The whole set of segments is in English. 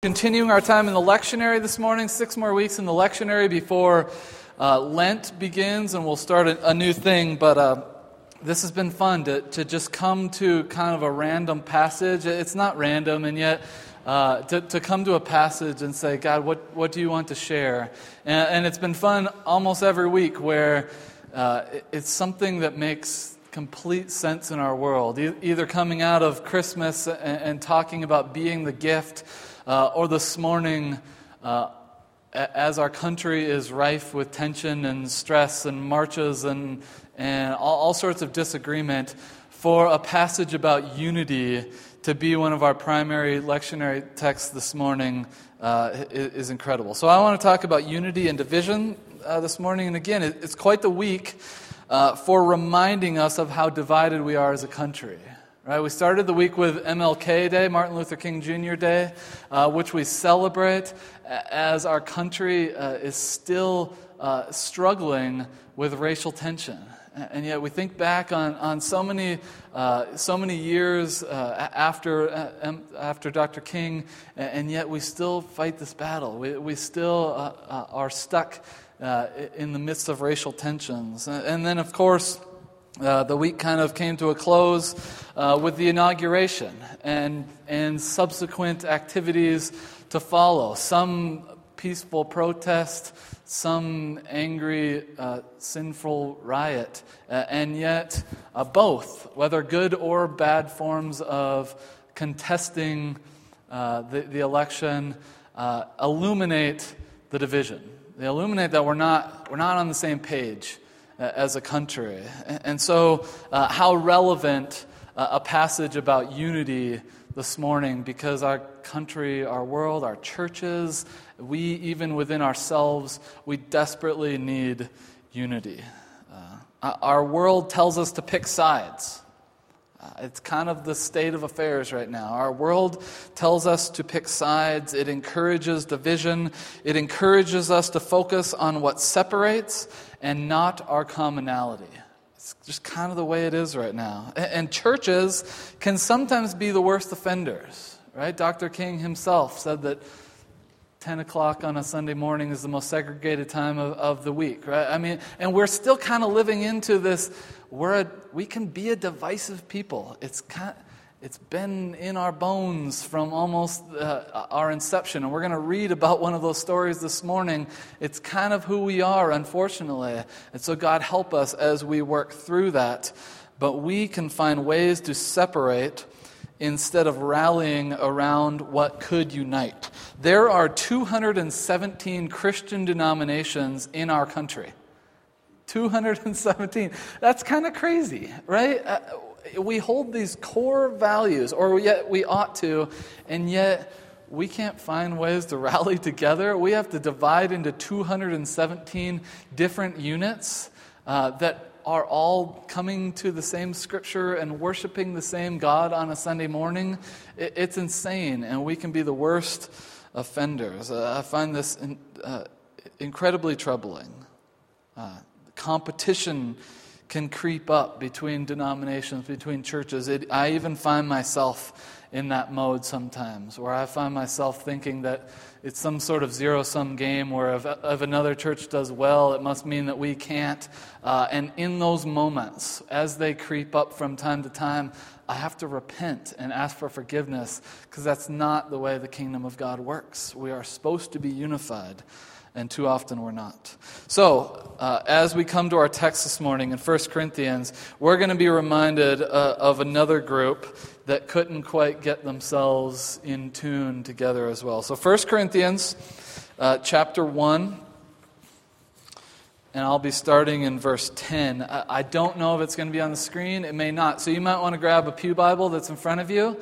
Continuing our time in the lectionary this morning, six more weeks in the lectionary before uh, Lent begins, and we'll start a, a new thing. But uh, this has been fun to, to just come to kind of a random passage. It's not random, and yet uh, to, to come to a passage and say, God, what, what do you want to share? And, and it's been fun almost every week where uh, it's something that makes complete sense in our world, e- either coming out of Christmas and, and talking about being the gift uh, or this morning, uh, as our country is rife with tension and stress and marches and, and all, all sorts of disagreement, for a passage about unity to be one of our primary lectionary texts this morning uh, is, incredible. So, I want to talk about unity and division uh, this morning. And again, it, it's quite the week uh, for reminding us of how divided we are as a country. Right, we started the week with MLK Day, Martin Luther King Jr. Day, uh, which we celebrate as our country uh, is still uh, struggling with racial tension. And yet we think back on, on so, many, uh, so many years uh, after, uh, after Dr. King, and yet we still fight this battle. We, we still are stuck in the midst of racial tensions. And then, of course, uh, the week kind of came to a close uh, with the inauguration and, and subsequent activities to follow. Some peaceful protest, some angry, uh, sinful riot, uh, and yet uh, both, whether good or bad forms of contesting the, the election, illuminate the division. They illuminate that we're not, we're not on the same page as a country. And so, uh, how relevant uh, a passage about unity this morning because our country, our world, our churches, we, even within ourselves, we desperately need unity. Uh, our world tells us to pick sides. Uh, it's kind of the state of affairs right now. Our world tells us to pick sides. It encourages division. It encourages us to focus on what separates and not our commonality. It's just kind of the way it is right now. And churches can sometimes be the worst offenders, right? Dr. King himself said that 10 o'clock on a Sunday morning is the most segregated time of, of the week, right? I mean, and we're still kind of living into this, we're a, we can be a divisive people. It's kind it's been in our bones from almost uh, our inception. And we're going to read about one of those stories this morning. It's kind of who we are, unfortunately. And so, God, help us as we work through that. But we can find ways to separate instead of rallying around what could unite. There are 217 Christian denominations in our country. 217. That's kind of crazy, right? Uh, we hold these core values, or yet we ought to, and yet we can't find ways to rally together. We have to divide into 217 different units uh, that are all coming to the same scripture and worshiping the same God on a Sunday morning. it's insane, and we can be the worst offenders. Uh, I find this in, uh, incredibly troubling. Uh, competition can creep up between denominations, between churches. It, I even find myself in that mode sometimes, where I find myself thinking that it's some sort of zero sum game where if, if, another church does well, it must mean that we can't. Uh, and in those moments, as they creep up from time to time, I have to repent and ask for forgiveness because that's not the way the kingdom of God works. We are supposed to be unified and too often we're not. So, uh, as we come to our text this morning in 1 Corinthians, we're going to be reminded uh, of another group that couldn't quite get themselves in tune together as well. So, 1 Corinthians uh, chapter 1. And I'll be starting in verse 10. I don't know if it's going to be on the screen. It may not. So you might want to grab a Pew Bible that's in front of you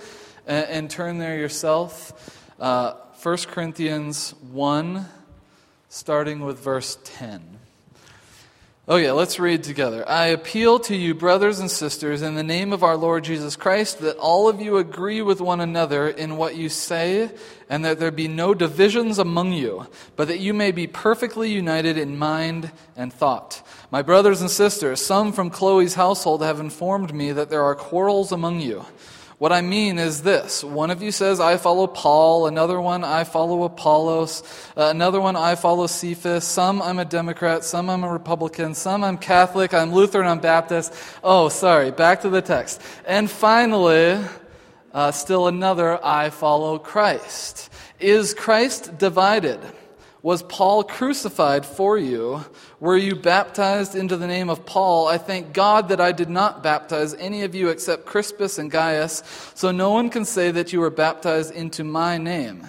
and, and turn there yourself. Uh, 1 Corinthians 1, starting with verse 10. Oh, yeah, let's read together. I appeal to you, brothers and sisters, in the name of our Lord Jesus Christ, that all of you agree with one another in what you say, and that there be no divisions among you, but that you may be perfectly united in mind and thought. My brothers and sisters, some from Chloe's household have informed me that there are quarrels among you. What I mean is this. One of you says, I follow Paul, another one, I follow Apollos, uh, another one, I follow Cephas, some I'm a Democrat, some I'm a Republican, some I'm Catholic, I'm Lutheran, I'm Baptist. Oh, sorry, back to the text. And finally, uh, still another, I follow Christ. Is Christ divided? Was Paul crucified for you? Were you baptized into the name of Paul? I thank God that I did not baptize any of you except Crispus and Gaius, so no one can say that you were baptized into my name.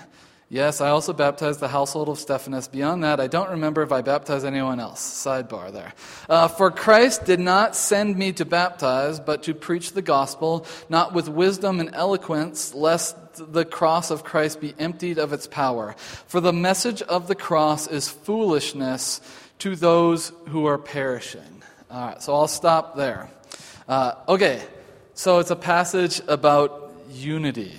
Yes, I also baptized the household of Stephanas. Beyond that, I don't remember if I baptized anyone else. Sidebar there. Uh, For Christ did not send me to baptize, but to preach the gospel, not with wisdom and eloquence, lest the cross of Christ be emptied of its power. For the message of the cross is foolishness to those who are perishing. All right, so I'll stop there. Uh, okay, so it's a passage about unity.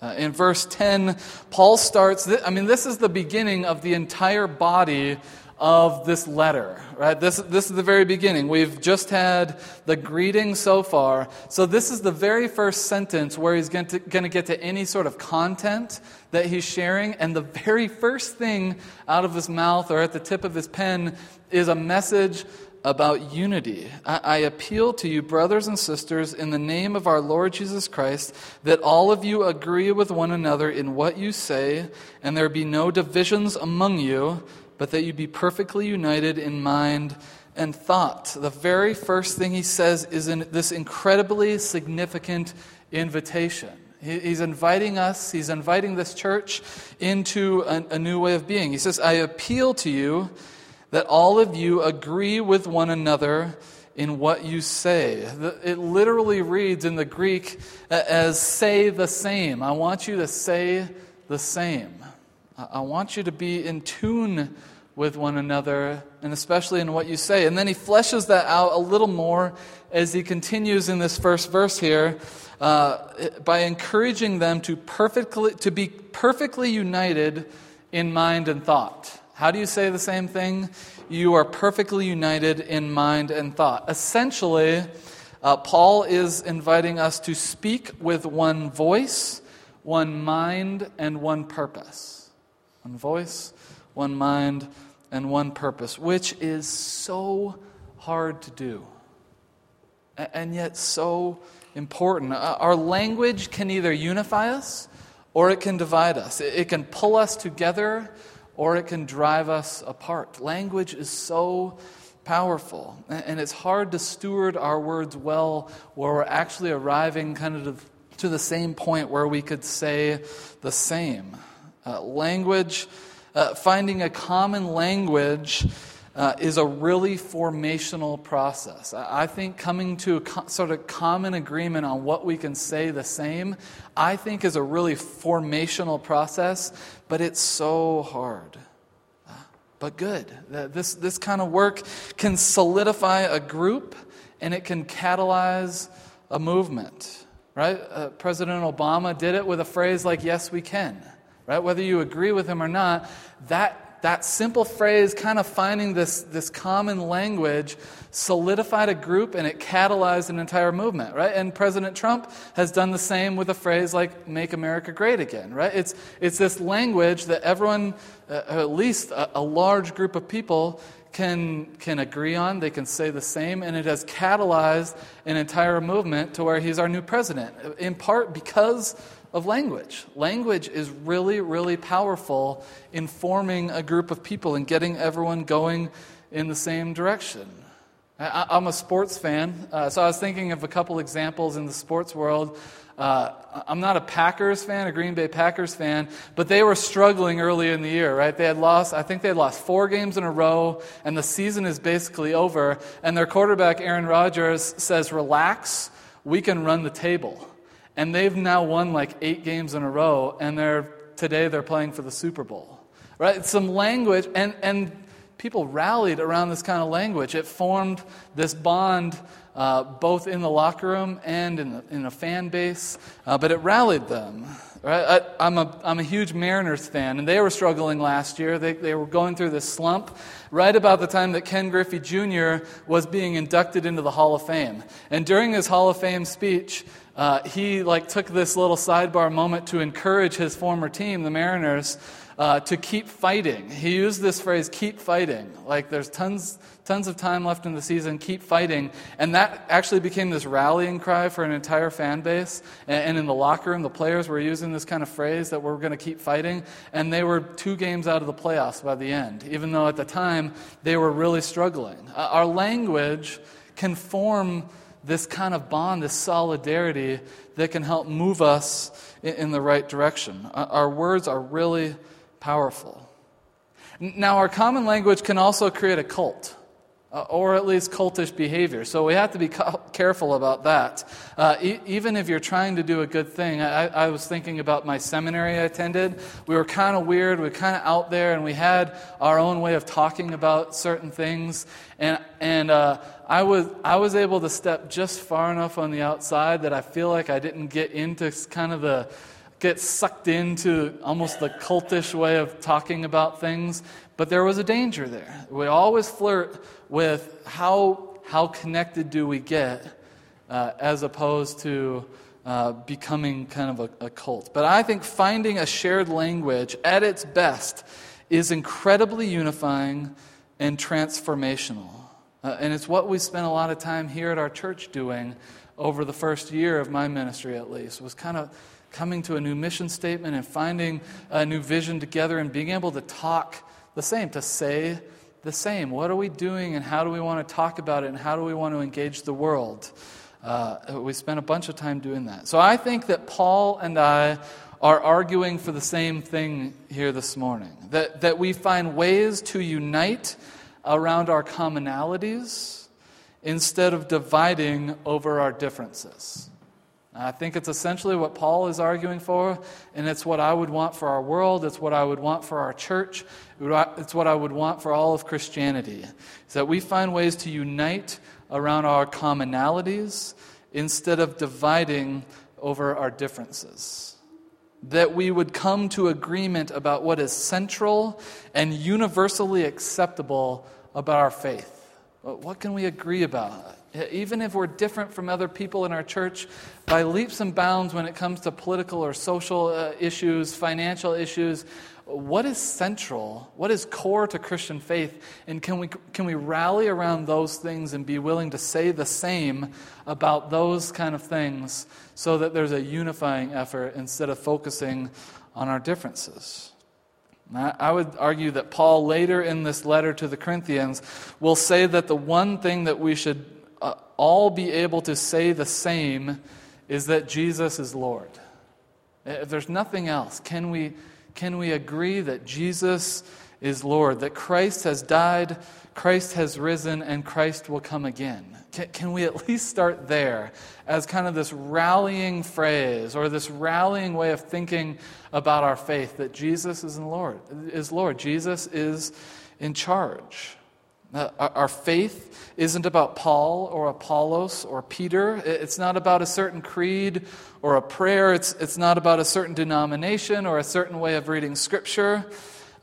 Uh, in verse 10, Paul starts, th- I mean, this is the beginning of the entire body of this letter, right? This, this is the very beginning. We've just had the greeting so far. So, this is the very first sentence where he's going to, going to get to any sort of content that he's sharing. And the very first thing out of his mouth or at the tip of his pen is a message about unity. I, I, appeal to you, brothers and sisters, in the name of our Lord Jesus Christ, that all of you agree with one another in what you say, and there be no divisions among you, but that you be perfectly united in mind and thought. The very first thing he says is in this incredibly significant invitation. He's inviting us, he's inviting this church into a, a new way of being. He says, I appeal to you that all of you agree with one another in what you say. It literally reads in the Greek as say the same. I want you to say the same. I want you to be in tune with one another, and especially in what you say. And then he fleshes that out a little more as he continues in this first verse here uh, by encouraging them to, perfectly, to be perfectly united in mind and thought. How do you say the same thing? You are perfectly united in mind and thought. Essentially, uh, Paul is inviting us to speak with one voice, one mind, and one purpose. One voice, one mind, and one purpose, which is so hard to do, and yet so important. Uh, our language can either unify us or it can divide us, it can pull us together or it can drive us apart. Language is so powerful, and it's hard to steward our words well where we're actually arriving kind of to the same point where we could say the same. Uh, language, uh, finding a common language uh, is a really formational process. I think coming to a co- sort of common agreement on what we can say the same, I think is a really formational process, but it's so hard. Uh, but good. This, this kind of work can solidify a group and it can catalyze a movement, right? Uh, President Obama did it with a phrase like, yes, we can, right? Whether you agree with him or not, that that simple phrase, kind of finding this, this common language, solidified a group and it catalyzed an entire movement, right? And President Trump has done the same with a phrase like "Make America Great Again," right? It's it's this language that everyone, uh, at least a, a large group of people, can can agree on. They can say the same, and it has catalyzed an entire movement to where he's our new president, in part because of language. Language is really, really powerful in forming a group of people and getting everyone going in the same direction. I, am a sports fan, uh, so I was thinking of a couple examples in the sports world. Uh, I'm not a Packers fan, a Green Bay Packers fan, but they were struggling early in the year, right? They had lost, I think they had lost four games in a row, and the season is basically over. And their quarterback, Aaron Rodgers, says, Relax, we can run the table and they've now won like eight games in a row, and they're today they're playing for the Super Bowl. Right? Some language, and and people rallied around this kind of language. It formed this bond uh, both in the locker room and in, the, in a fan base, uh, but it rallied them. Right? I, am a, I'm a huge Mariners fan, and they were struggling last year. They, they were going through this slump right about the time that Ken Griffey Jr. was being inducted into the Hall of Fame. And during his Hall of Fame speech, uh, he like took this little sidebar moment to encourage his former team, the Mariners, uh, to keep fighting. He used this phrase, keep fighting. Like there's tons, tons of time left in the season, keep fighting. And that actually became this rallying cry for an entire fan base. And, and in the locker room, the players were using this kind of phrase that we're going to keep fighting. And they were two games out of the playoffs by the end, even though at the time they were really struggling. Uh, our language can form this kind of bond, this solidarity that can help move us in, the right direction. Uh, our words are really powerful. Now, our common language can also create a cult. Uh, or at least cultish behavior. So we have to be ca- careful about that. Uh, e- even if you're trying to do a good thing, I, I was thinking about my seminary I attended. We were kind of weird, we were kind of out there, and we had our own way of talking about certain things. And, and uh, I, was, I was able to step just far enough on the outside that I feel like I didn't get into kind of the get sucked into almost the cultish way of talking about things, but there was a danger there. We always flirt with how, how connected do we get uh, as opposed to uh, becoming kind of a, a cult. But I think finding a shared language at its best is incredibly unifying and transformational. Uh, and it's what we spent a lot of time here at our church doing over the first year of my ministry, at least, was kind of coming to a new mission statement and finding a new vision together and being able to talk the same, to say the same. What are we doing and how do we want to talk about it and how do we want to engage the world? Uh, we spent a bunch of time doing that. So I think that Paul and I are arguing for the same thing here this morning that, that we find ways to unite around our commonalities instead of dividing over our differences. I think it's essentially what Paul is arguing for, and it's what I would want for our world. It's what I would want for our church. It's what I would want for all of Christianity. Is that we find ways to unite around our commonalities instead of dividing over our differences. That we would come to agreement about what is central and universally acceptable about our faith. What can we agree about? Even if we're different from other people in our church by leaps and bounds when it comes to political or social uh, issues, financial issues, what is central? What is core to Christian faith? And can we, can we rally around those things and be willing to say the same about those kind of things so that there's a unifying effort instead of focusing on our differences? I would argue that Paul, later in this letter to the Corinthians, will say that the one thing that we should uh, all be able to say the same is that Jesus is Lord. If there's nothing else, can we, can we agree that Jesus is Lord, that Christ has died, Christ has risen, and Christ will come again? Can, can we at least start there as kind of this rallying phrase or this rallying way of thinking about our faith that Jesus is in Lord, is Lord. Jesus is in charge. Uh, our faith isn't about Paul or Apollos or Peter. It's not about a certain creed or a prayer. It's, it's not about a certain denomination or a certain way of reading Scripture.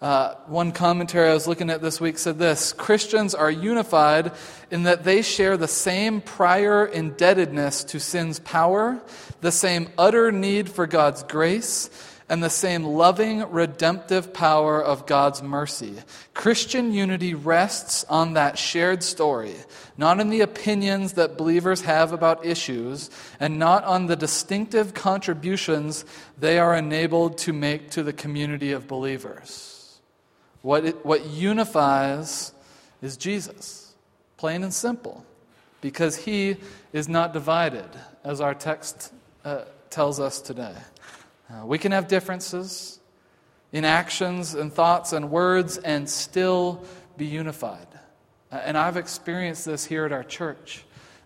Uh, one commentary I was looking at this week said this Christians are unified in that they share the same prior indebtedness to sin's power, the same utter need for God's grace, and the same loving, redemptive power of God's mercy. Christian unity rests on that shared story, not in the opinions that believers have about issues, and not on the distinctive contributions they are enabled to make to the community of believers. What, it, what unifies is Jesus, plain and simple, because he is not divided, as our text uh, tells us today. Uh, we can have differences in actions and thoughts and words and still be unified. Uh, and I've experienced this here at our church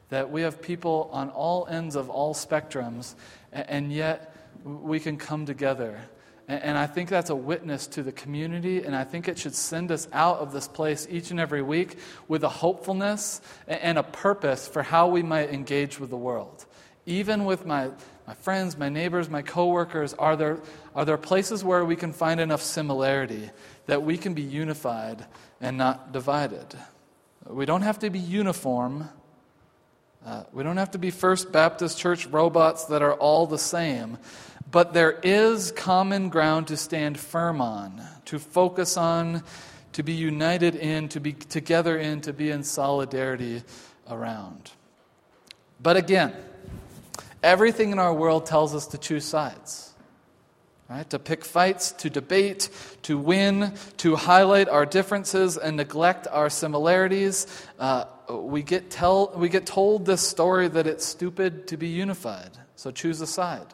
that we have people on all ends of all spectrums, and, and yet we can come together And I think that's a witness to the community, and I think it should send us out of this place each and every week with a hopefulness and a purpose for how we might engage with the world. Even with my, my friends, my neighbors, my coworkers, are there, are there places where we can find enough similarity that we can be unified and not divided? We don't have to be uniform. Uh, we don't have to be First Baptist Church robots that are all the same. But there is common ground to stand firm on, to focus on, to be united in, to be together in, to be in solidarity around. But again, everything in our world tells us to choose sides. Right? To pick fights, to debate, to win, to highlight our differences and neglect our similarities. Uh, we, get tell, we get told this story that it's stupid to be unified, so choose a side.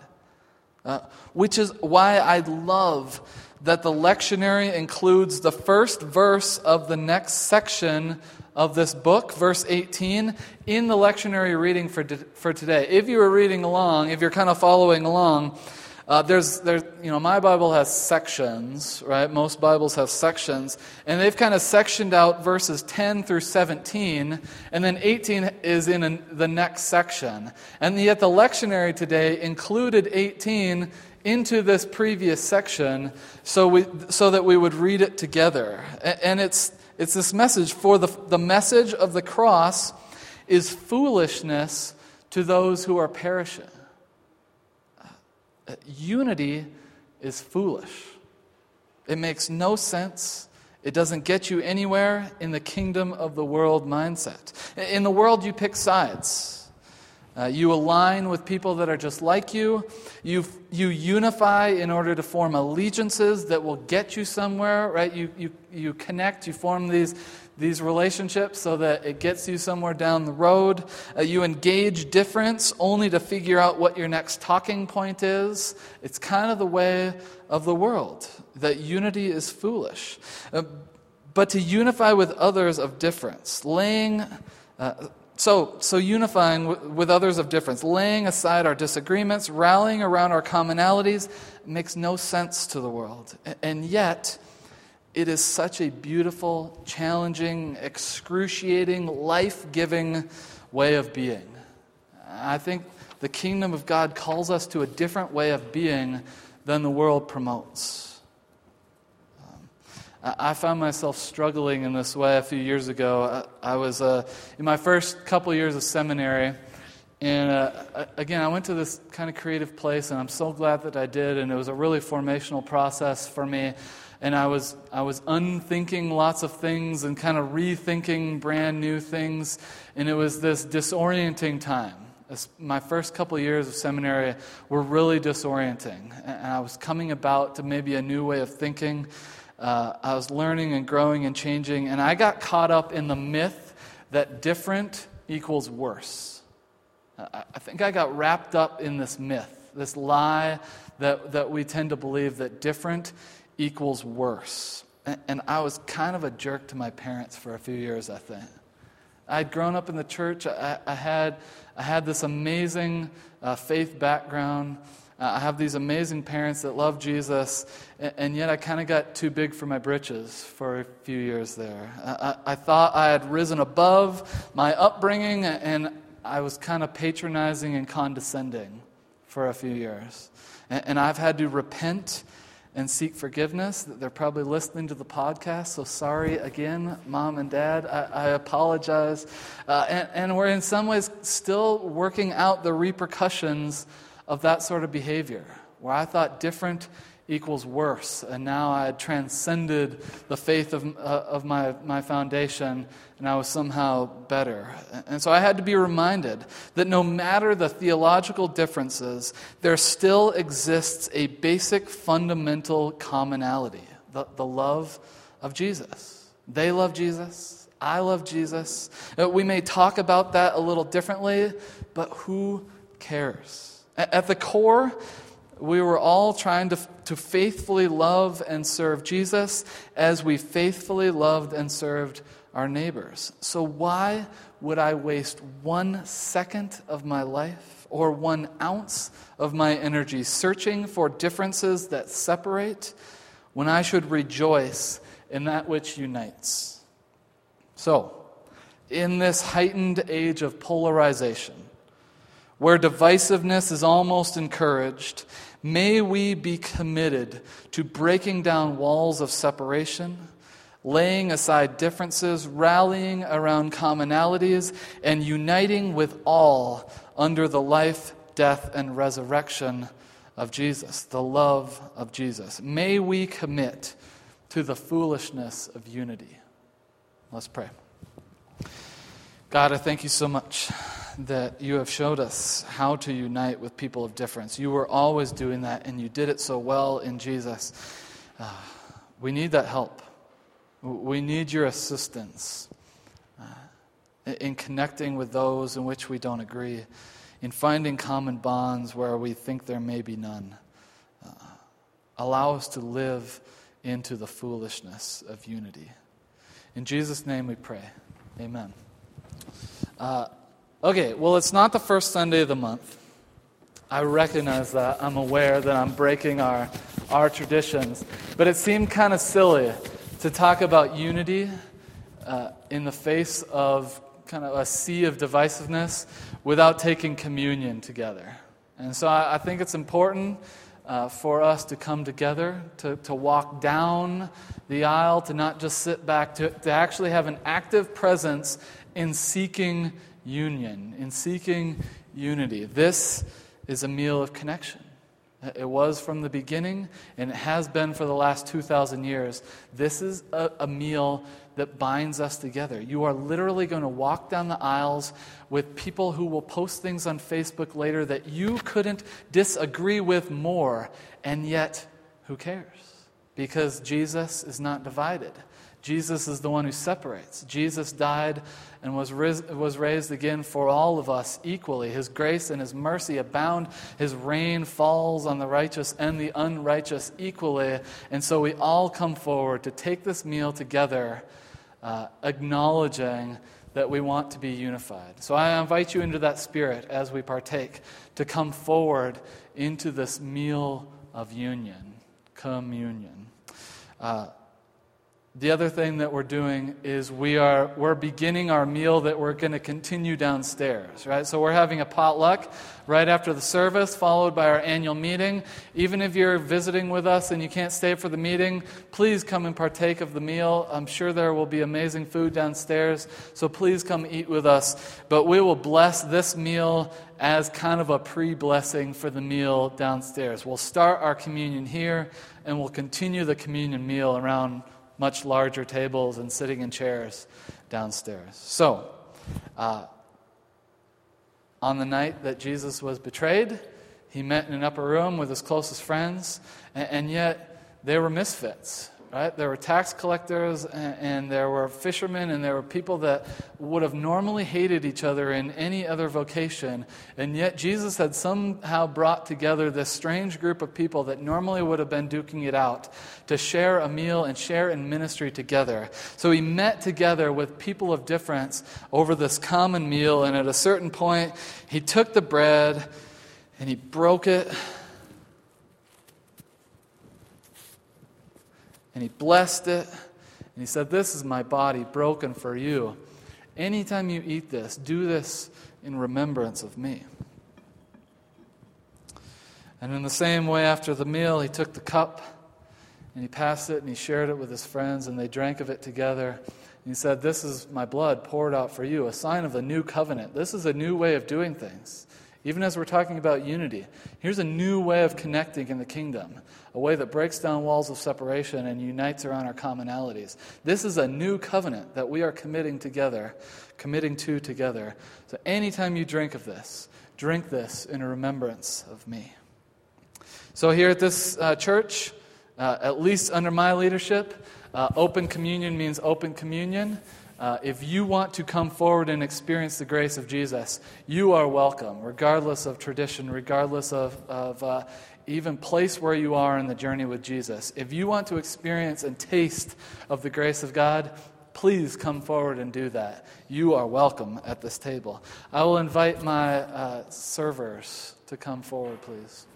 Uh, which is why I love that the lectionary includes the first verse of the next section of this book, verse 18, in the lectionary reading for, for today. If you are reading along, if you're kind of following along, uh, there's, there's, you know, my Bible has sections, right? Most Bibles have sections. And they've kind of sectioned out verses 10 through 17, and then 18 is in an, the next section. And yet the lectionary today included 18 into this previous section so, we, so that we would read it together. And it's, it's this message for the, the message of the cross is foolishness to those who are perishing unity is foolish. It makes no sense. It doesn't get you anywhere in the kingdom of the world mindset. In the world, you pick sides. Uh, you align with people that are just like you. you. You unify in order to form allegiances that will get you somewhere, right? You, you, you connect, you form these these relationships so that it gets you somewhere down the road. Uh, you engage difference only to figure out what your next talking point is. It's kind of the way of the world, that unity is foolish. Uh, but to unify with others of difference, laying. So, so unifying w- with others of difference, laying aside our disagreements, rallying around our commonalities, makes no sense to the world. And yet, it is such a beautiful, challenging, excruciating, life giving way of being. I think the kingdom of God calls us to a different way of being than the world promotes. I found myself struggling in this way a few years ago. I, I was uh, in my first couple years of seminary. And uh, again, I went to this kind of creative place, and I'm so glad that I did. And it was a really formational process for me and I was, I was unthinking lots of things and kind of rethinking brand new things. And it was this disorienting time. My first couple of years of seminary were really disorienting. And I was coming about to maybe a new way of thinking. Uh, I was learning and growing and changing. And I got caught up in the myth that different equals worse. I think I got wrapped up in this myth, this lie that, that we tend to believe that different equals worse. And I was kind of a jerk to my parents for a few years, I think. I'd grown up in the church. I, I had, I had this amazing uh, faith background. Uh, I have these amazing parents that love Jesus, and, and yet I kind of got too big for my britches for a few years there. I, I, thought I had risen above my upbringing, and I was kind of patronizing and condescending for a few years. And, and I've had to repent and seek forgiveness. They're probably listening to the podcast, so sorry again, mom and dad. I, I apologize. Uh, and, and we're in some ways still working out the repercussions of that sort of behavior, where I thought different equals worse. And now I had transcended the faith of, uh, of my, my foundation, and I was somehow better. And so I had to be reminded that no matter the theological differences, there still exists a basic fundamental commonality the, the love of Jesus. They love Jesus. I love Jesus. Uh, we may talk about that a little differently, but who cares? At the core, we were all trying to, to faithfully love and serve Jesus as we faithfully loved and served our neighbors. So, why would I waste one second of my life or one ounce of my energy searching for differences that separate when I should rejoice in that which unites? So, in this heightened age of polarization, where divisiveness is almost encouraged, may we be committed to breaking down walls of separation laying aside differences, rallying around commonalities, and uniting with all under the life, death, and resurrection of Jesus, the love of Jesus. May we commit to the foolishness of unity. Let's pray. God, I thank you so much that you have showed us how to unite with people of difference. You were always doing that, and you did it so well in Jesus. Uh, we need that help. We need your assistance uh, in connecting with those in which we don't agree, in finding common bonds where we think there may be none. Uh, allow us to live into the foolishness of unity. In Jesus' name we pray. Amen. Uh, okay, well, it's not the first Sunday of the month. I recognize that. I'm aware that I'm breaking our, our traditions. But it seemed kind of silly to talk about unity uh, in the face of kind of a sea of divisiveness without taking communion together. And so I, I think it's important uh, for us to come together, to, to walk down the aisle, to not just sit back, to, to actually have an active presence in seeking union, in seeking unity. This is a meal of connection. It was from the beginning, and it has been for the last 2,000 years. This is a, a, meal that binds us together. You are literally going to walk down the aisles with people who will post things on Facebook later that you couldn't disagree with more, and yet, who cares? Because Jesus is not divided. Jesus is the one who separates. Jesus died and was, was raised again for all of us equally. His grace and His mercy abound. His rain falls on the righteous and the unrighteous equally. And so we all come forward to take this meal together, uh, acknowledging that we want to be unified. So I invite you into that spirit as we partake to come forward into this meal of union, communion. Uh, the other thing that we're doing is we are we're beginning our meal that we're going to continue downstairs, right? So we're having a potluck right after the service, followed by our annual meeting. Even if you're visiting with us and you can't stay for the meeting, please come and partake of the meal. I'm sure there will be amazing food downstairs, so please come eat with us. But we will bless this meal as kind of a pre-blessing for the meal downstairs. We'll start our communion here and we'll continue the communion meal around much larger tables and sitting in chairs downstairs. So, uh, on the night that Jesus was betrayed, he met in an upper room with his closest friends, and, and yet they were misfits. Right? There were tax collectors and, and, there were fishermen and there were people that would have normally hated each other in any other vocation. And yet Jesus had somehow brought together this strange group of people that normally would have been duking it out to share a meal and share in ministry together. So he met together with people of difference over this common meal. And at a certain point, he took the bread and he broke it and he blessed it. And he said, This is my body broken for you. Anytime you eat this, do this in remembrance of me. And in the same way, after the meal, he took the cup and he passed it and he shared it with his friends, and they drank of it together. And he said, This is my blood poured out for you, a sign of the new covenant. This is a new way of doing things. Even as we're talking about unity, here's a new way of connecting in the kingdom, a way that breaks down walls of separation and unites around our commonalities. This is a new covenant that we are committing together, committing to together. So anytime you drink of this, drink this in remembrance of me. So here at this uh, church, uh, at least under my leadership, uh, open communion means open communion. Uh, if you want to come forward and experience the grace of Jesus, you are welcome, regardless of tradition, regardless of, of uh, even place where you are in the journey with Jesus. If you want to experience and taste of the grace of God, please come forward and do that. You are welcome at this table. I will invite my uh, servers to come forward, please.